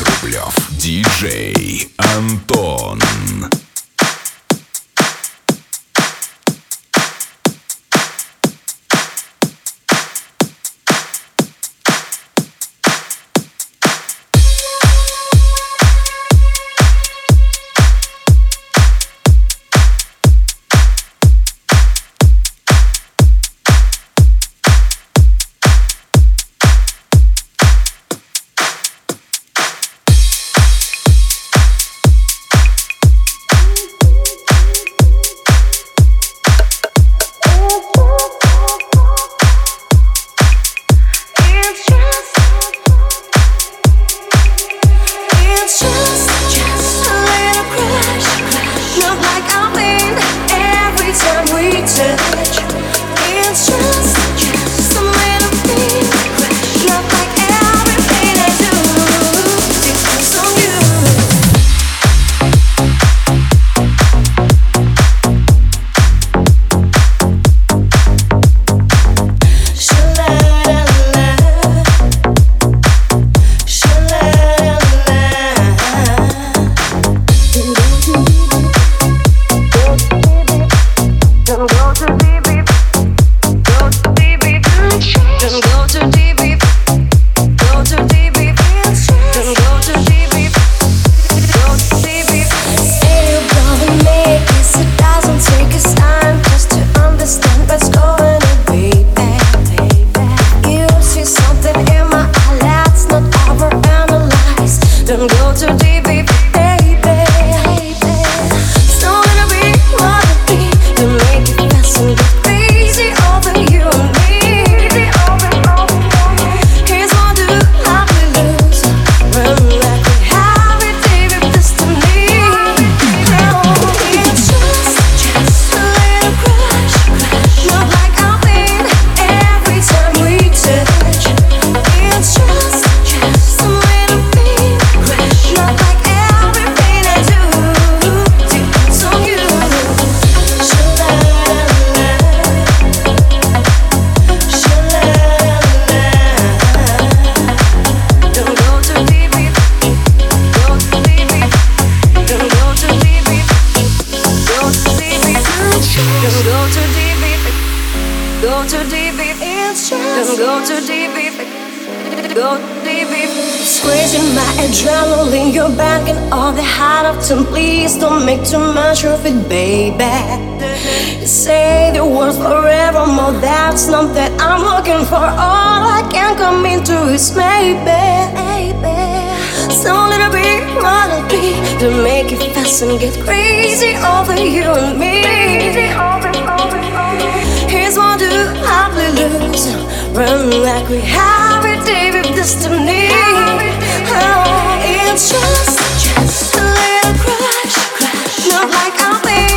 Рублев. Диджей Антон. And drama in your back and all the hot up to please don't make too much of it, baby. Say the words forevermore, that's not that I'm looking for. All I can come into is maybe. So little bit melody to make it fast and get crazy over you and me. Here's one to hardly lose. Run like we have it, David, destiny. It's just, just a little crush, crush. Not like I've been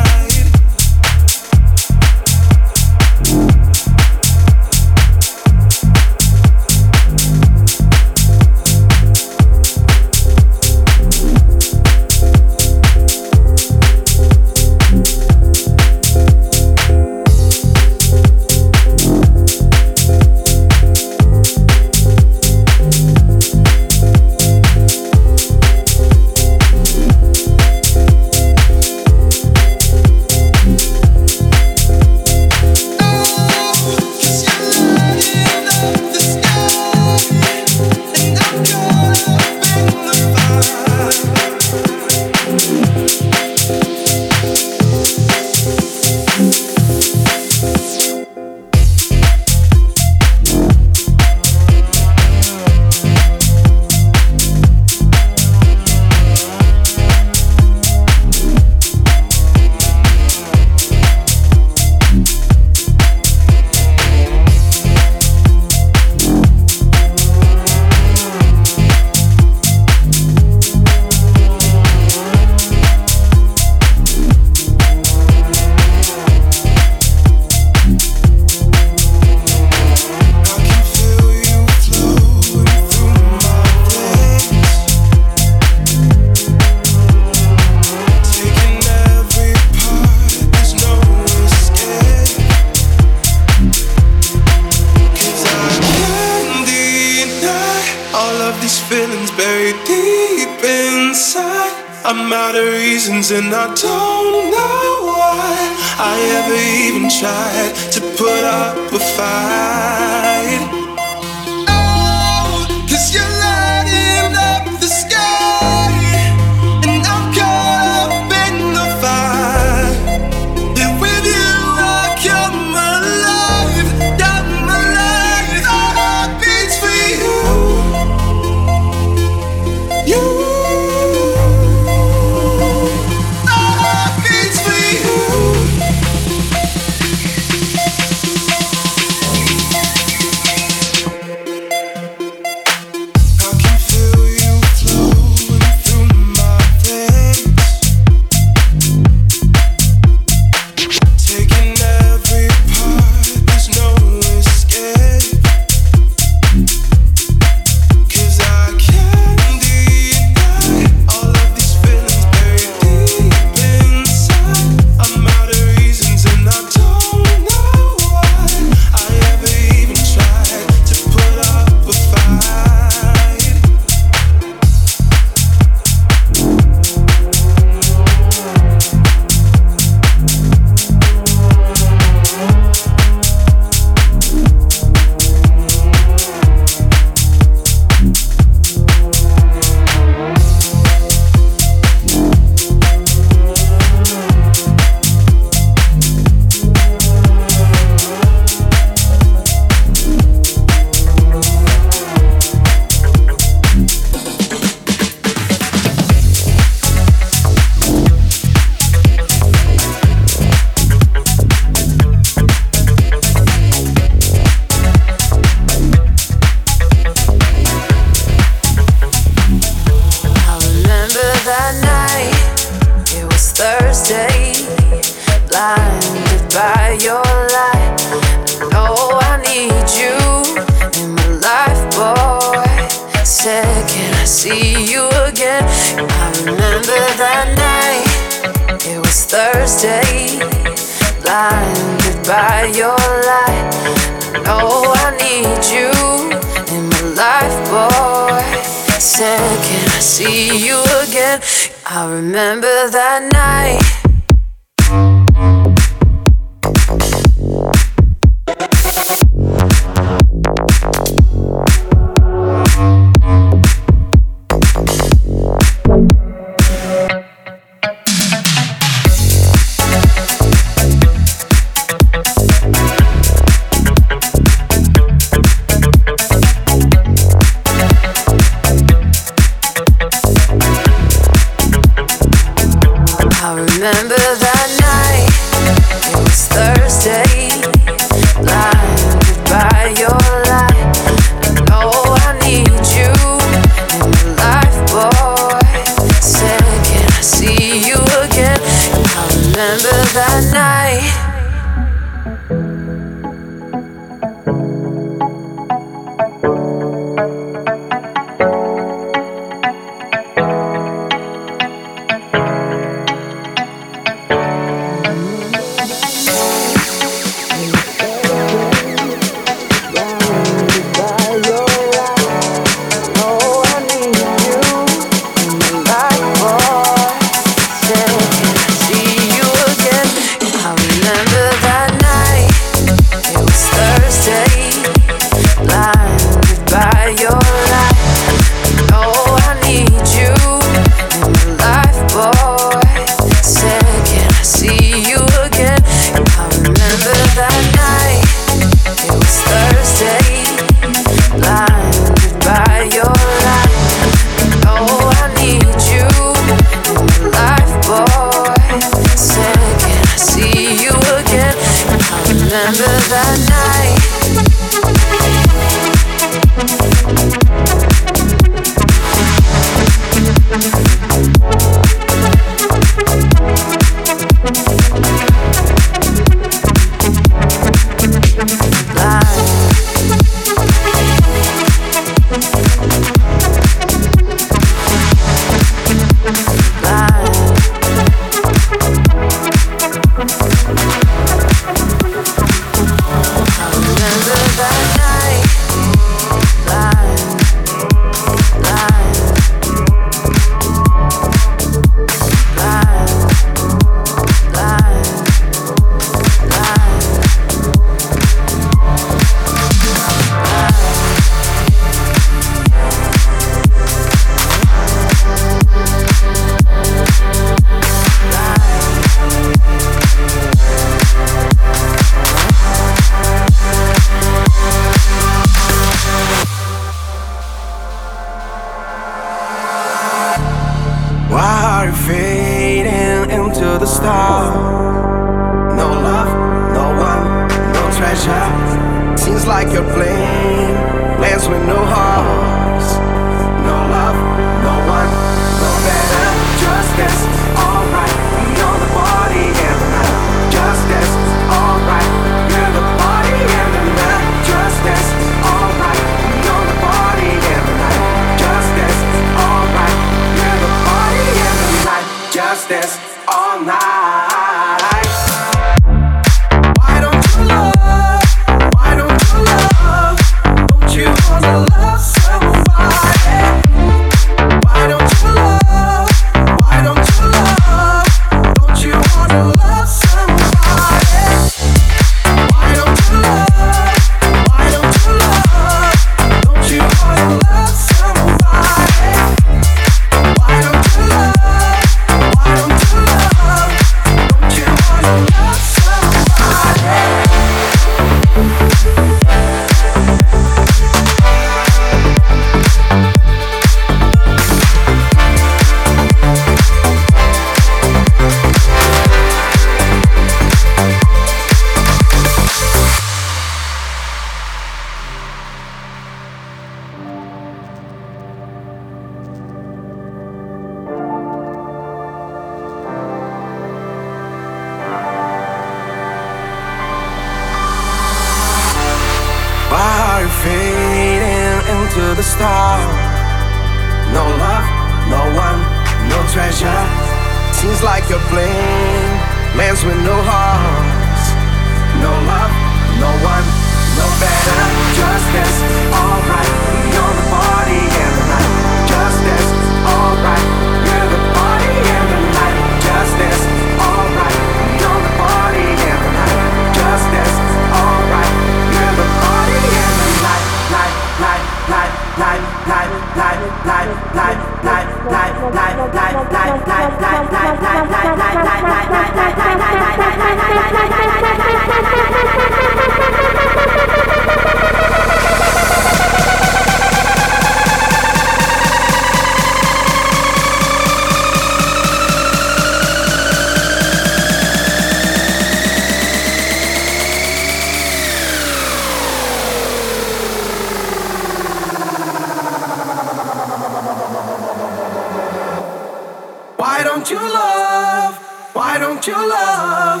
Why don't you love? Why don't you love?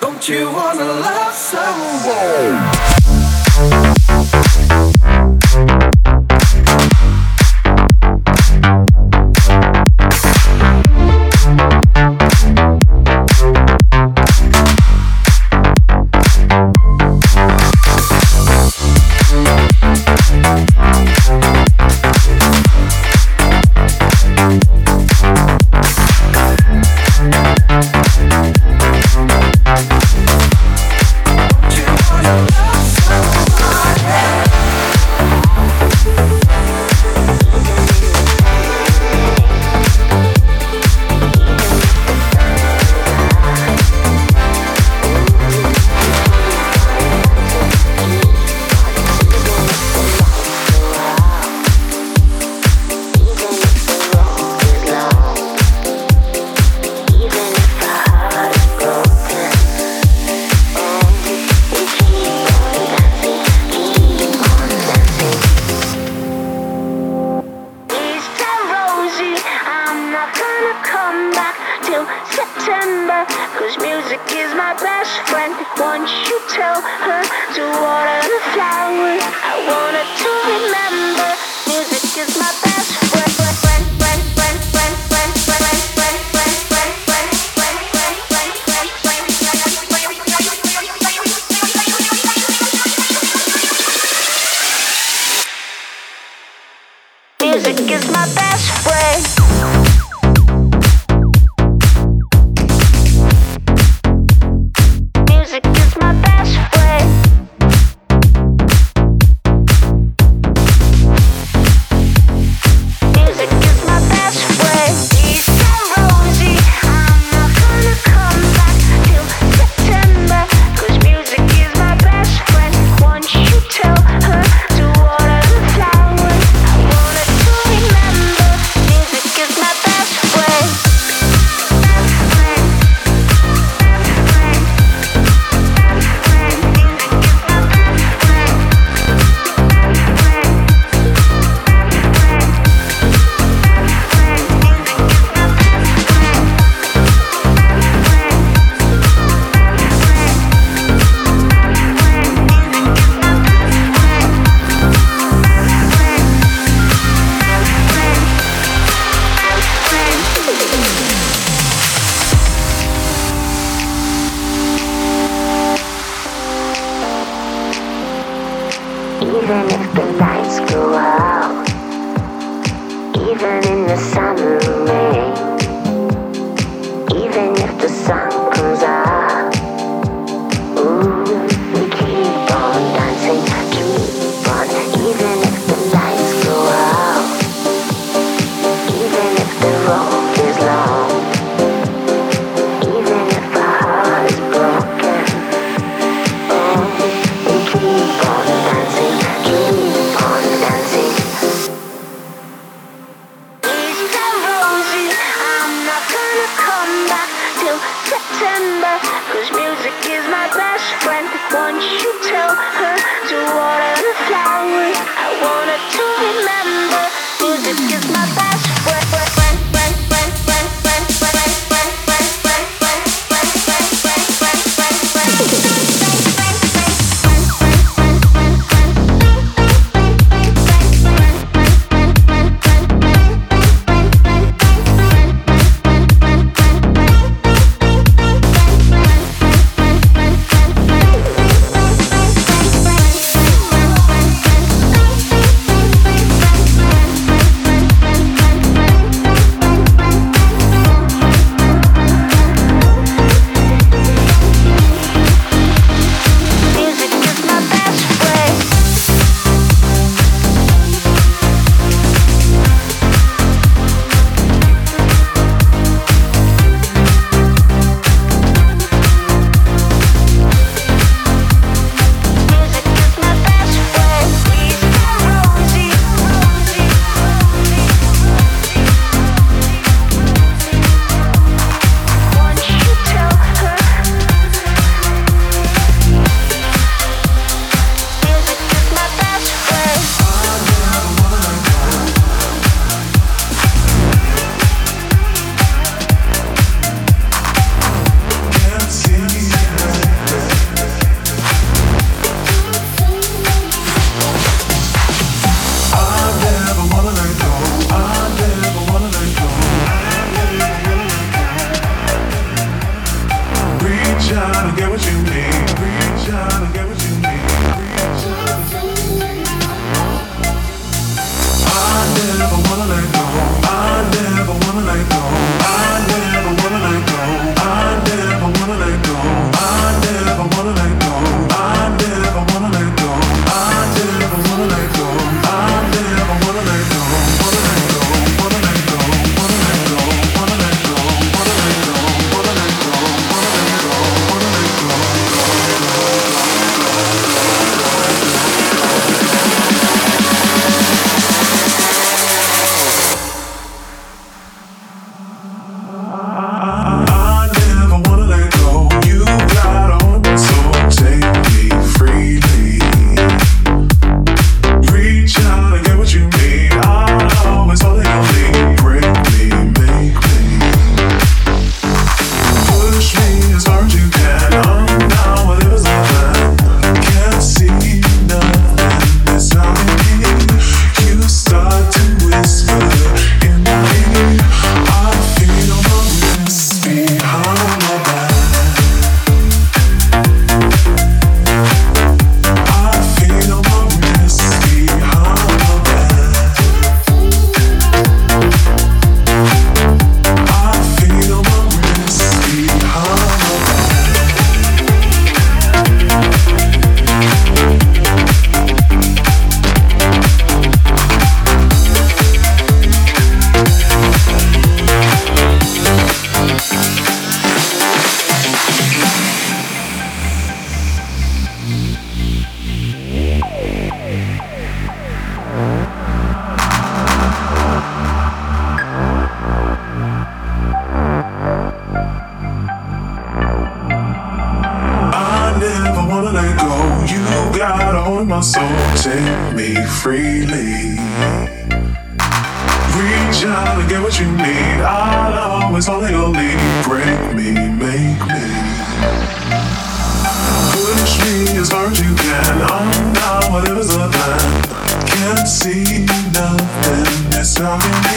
Don't you wanna love someone? Hold of my soul, take me freely. Reach out and get what you need. I'll always follow your lead. Break me, make me. Push me as far as you can. I'm down, whatever's the plan. Can't see nothing that's stopping me.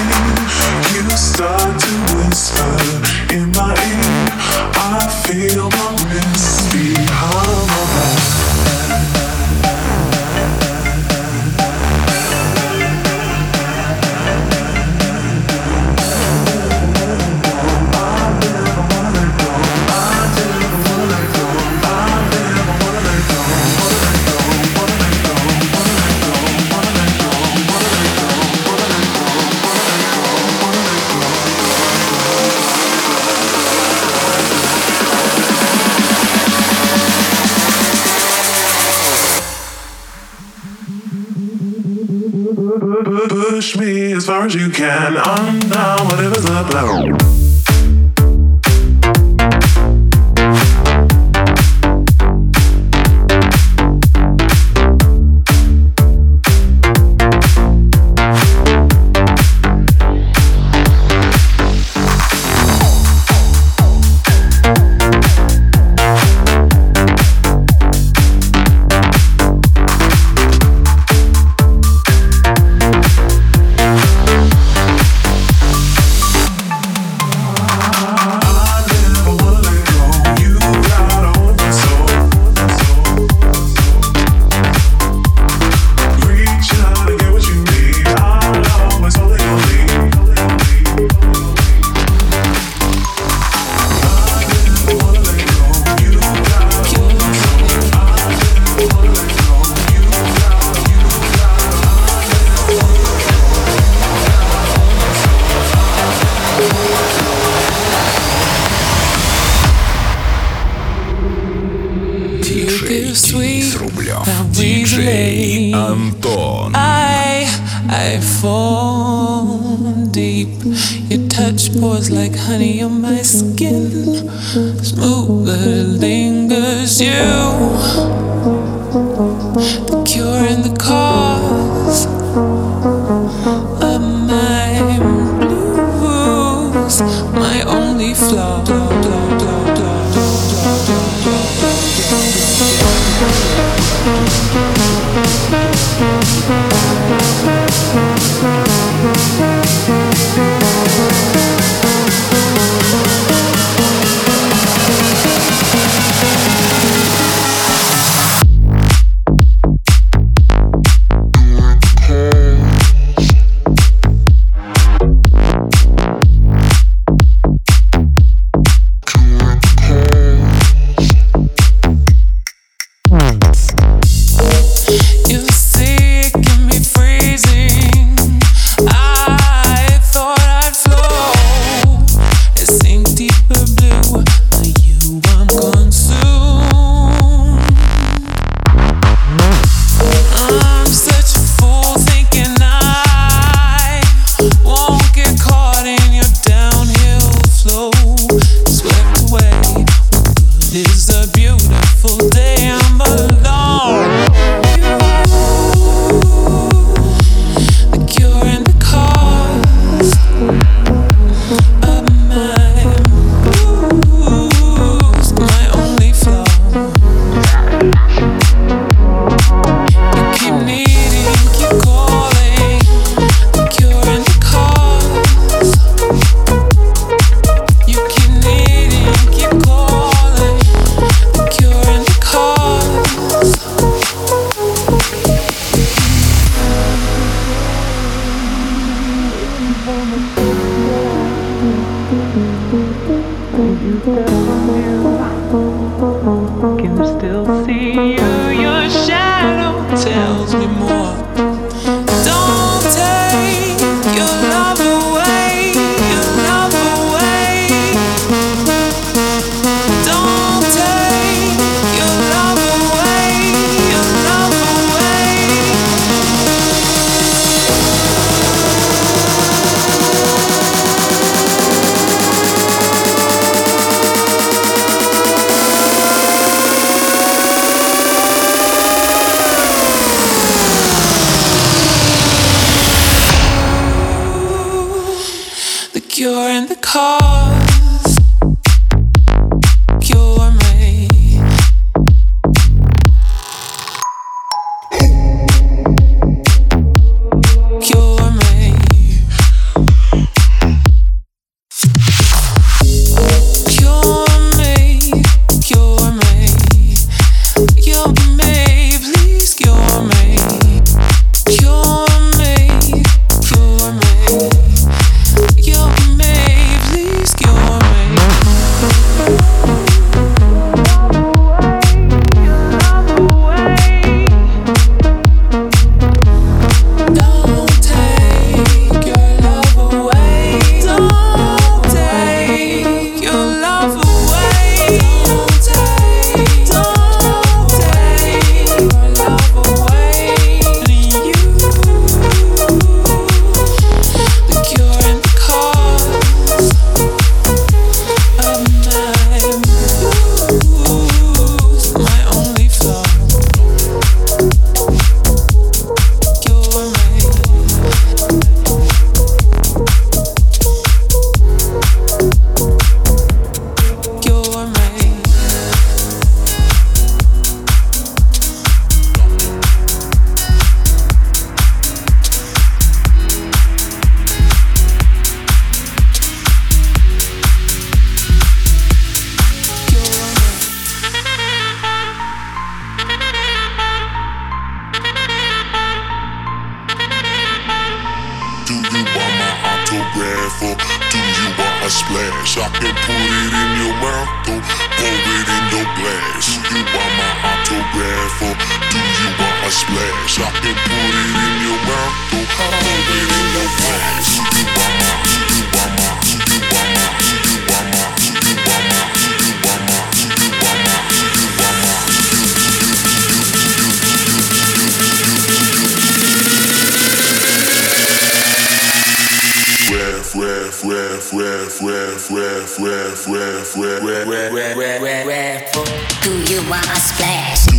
You start to whisper in my ear. I feel my wrist behind my back. As far as you can. I'm down, whatever's up. plan. It lingers. You, Do you want a splash?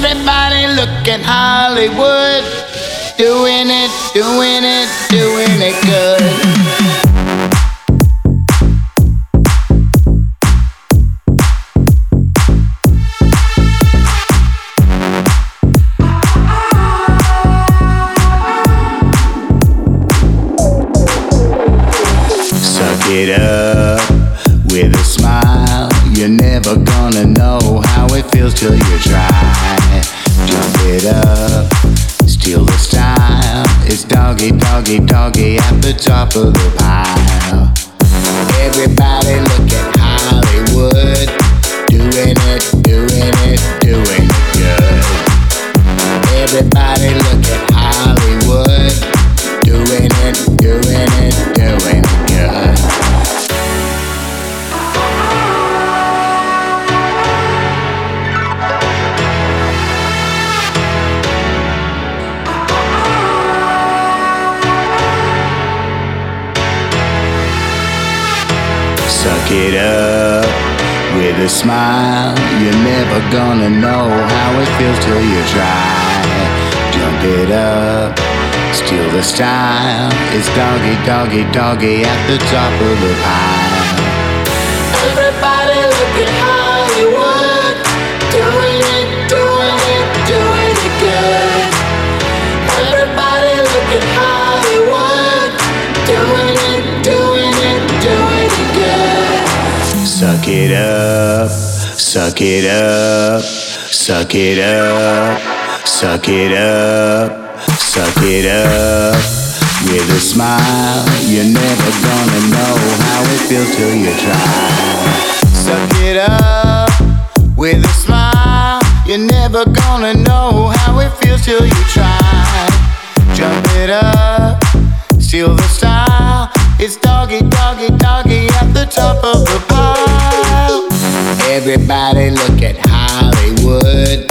Everybody look at Hollywood, doing it, doing it, doing it good. Of the doggy, doggy, doggy at the top of the pile. Everybody look at Hollywood, doing it, doing it, doing it good. Everybody look at Hollywood, doing it, doing it, doing it good. Suck it up, suck it up, suck it up, suck it up, suck it up. With a smile, you're never gonna know how it feels till you try. Suck it up with a smile. You're never gonna know how it feels till you try. Jump it up, steal the style. It's doggy, doggy, doggy at the top of the pile. Everybody look at Hollywood,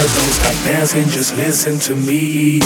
Cause don't stop dancing, just listen to me.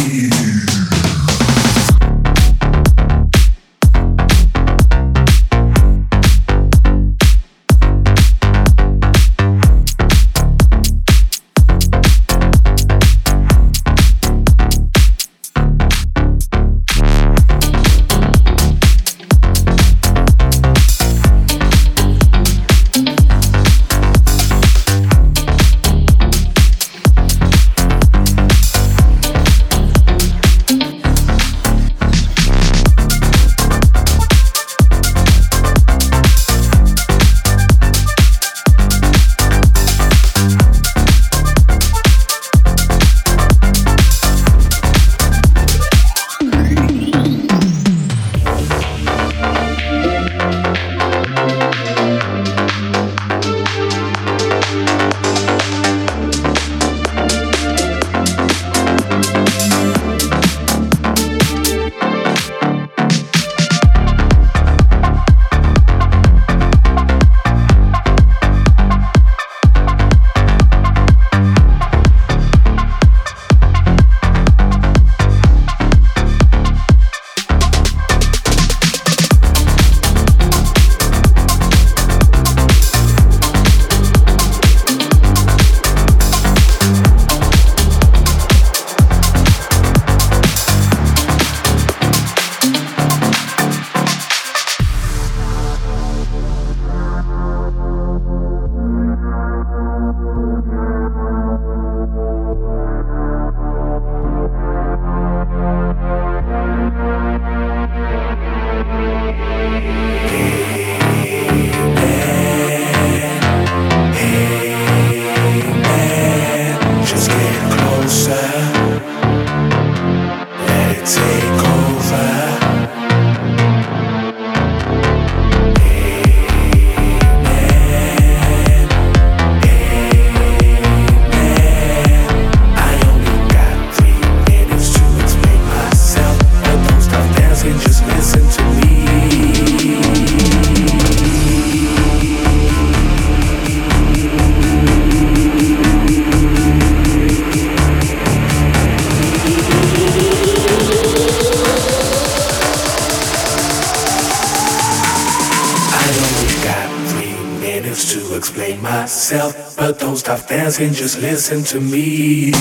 Dancing, just listen to me.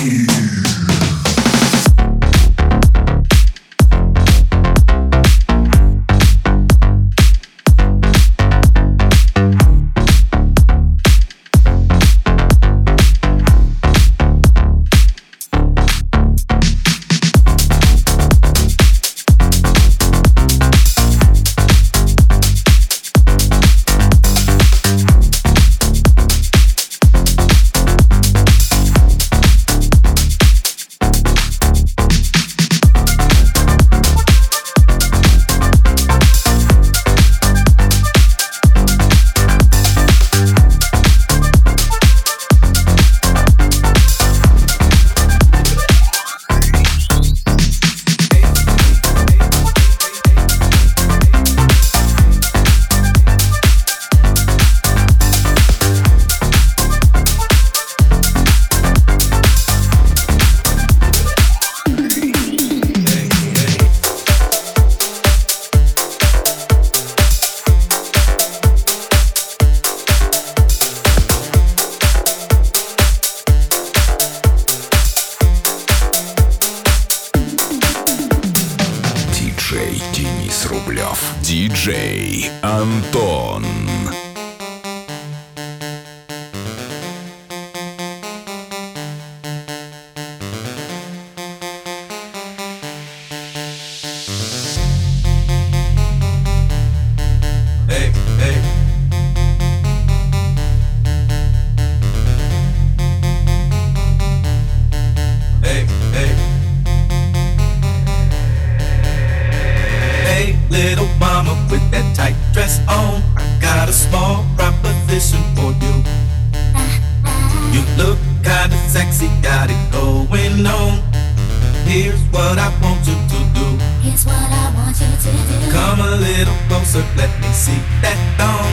So let me see that thong.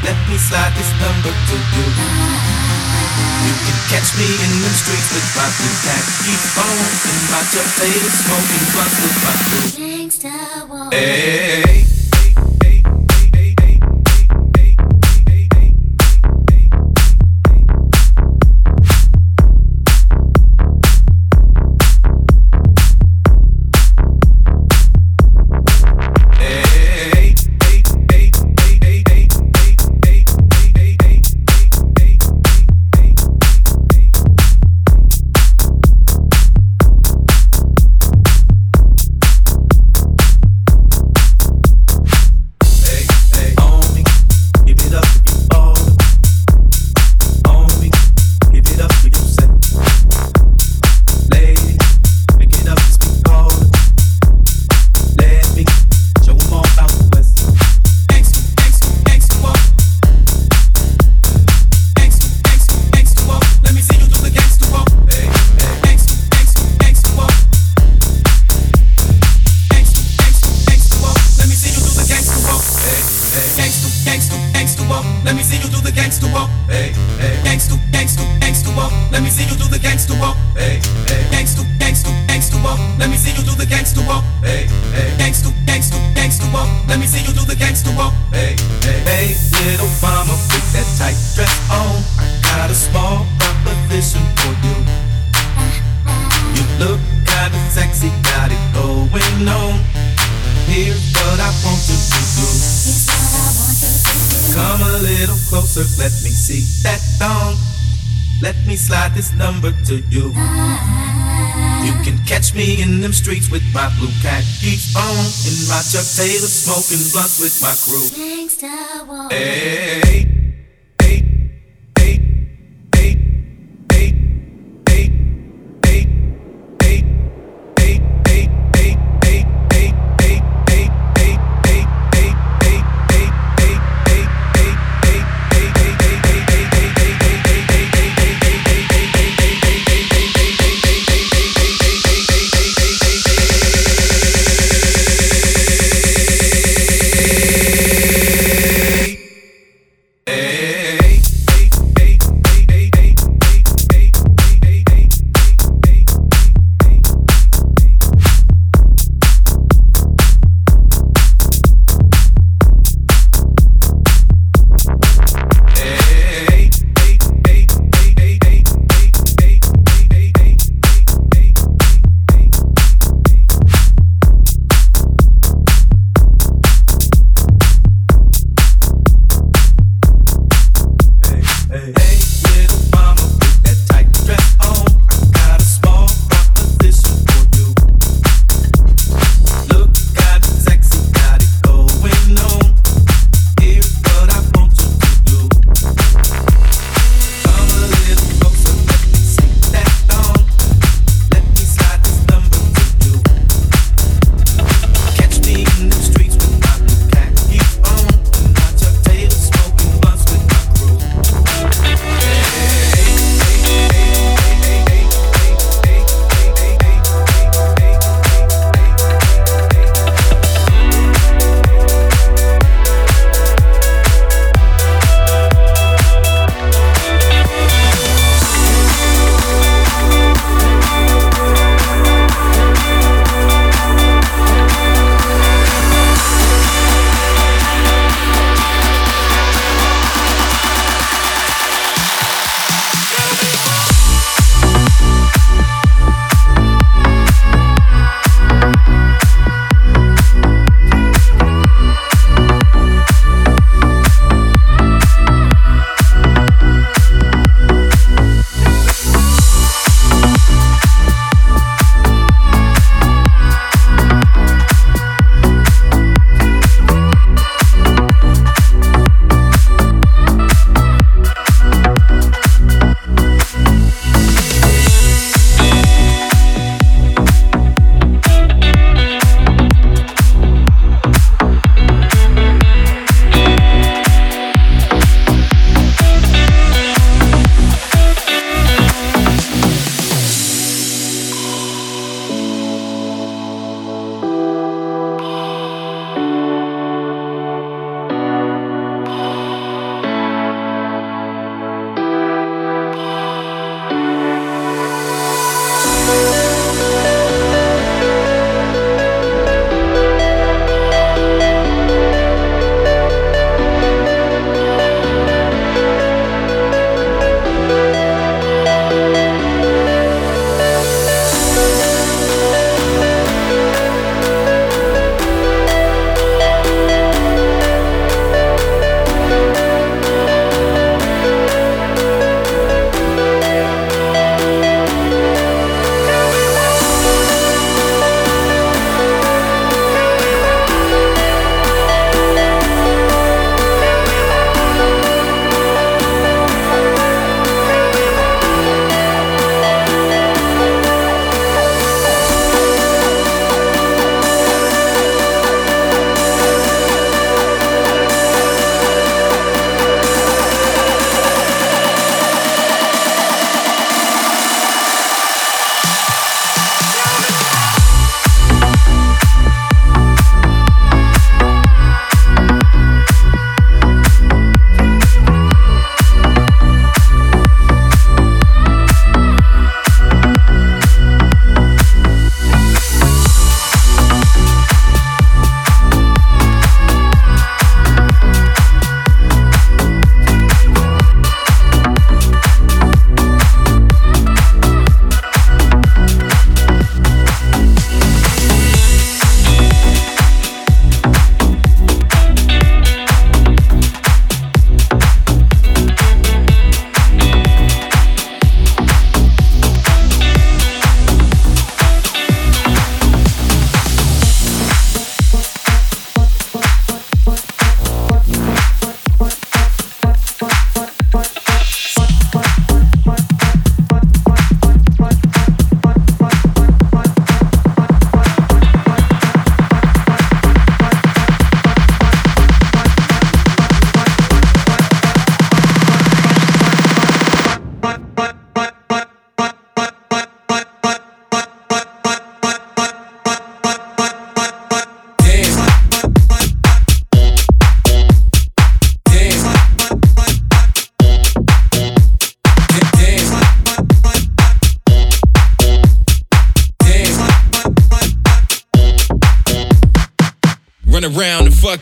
Let me slide this number to you. You can catch me in the streets with my Kentucky phone and your face, smoking blunts with my blue. Gangsta walk. Hey. Taylor smoking blunts with my crew. Hey.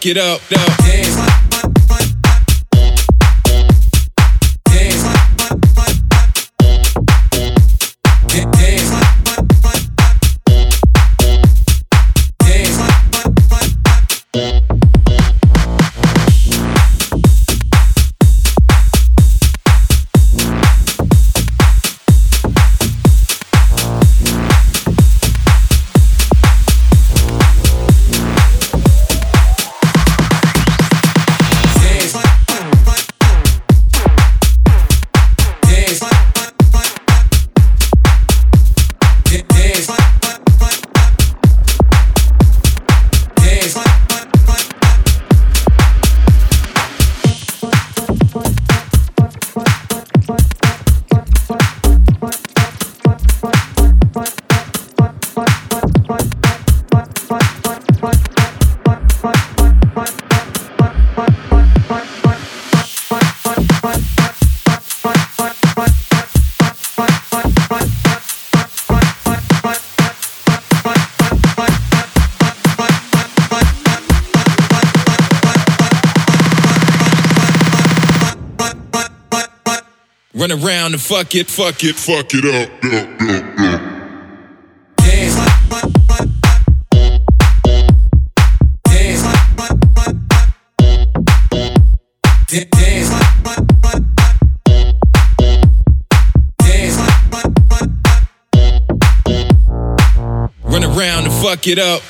It up. up. Fuck it, fuck it, fuck it up. Dance. Dance. Dance. Dance. Run around and fuck it up.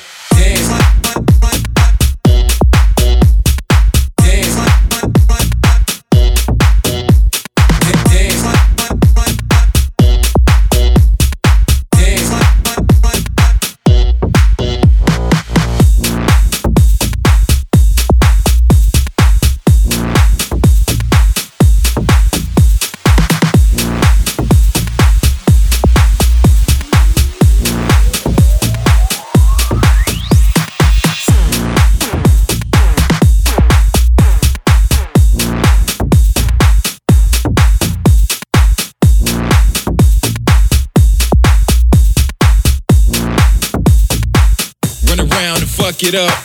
It up.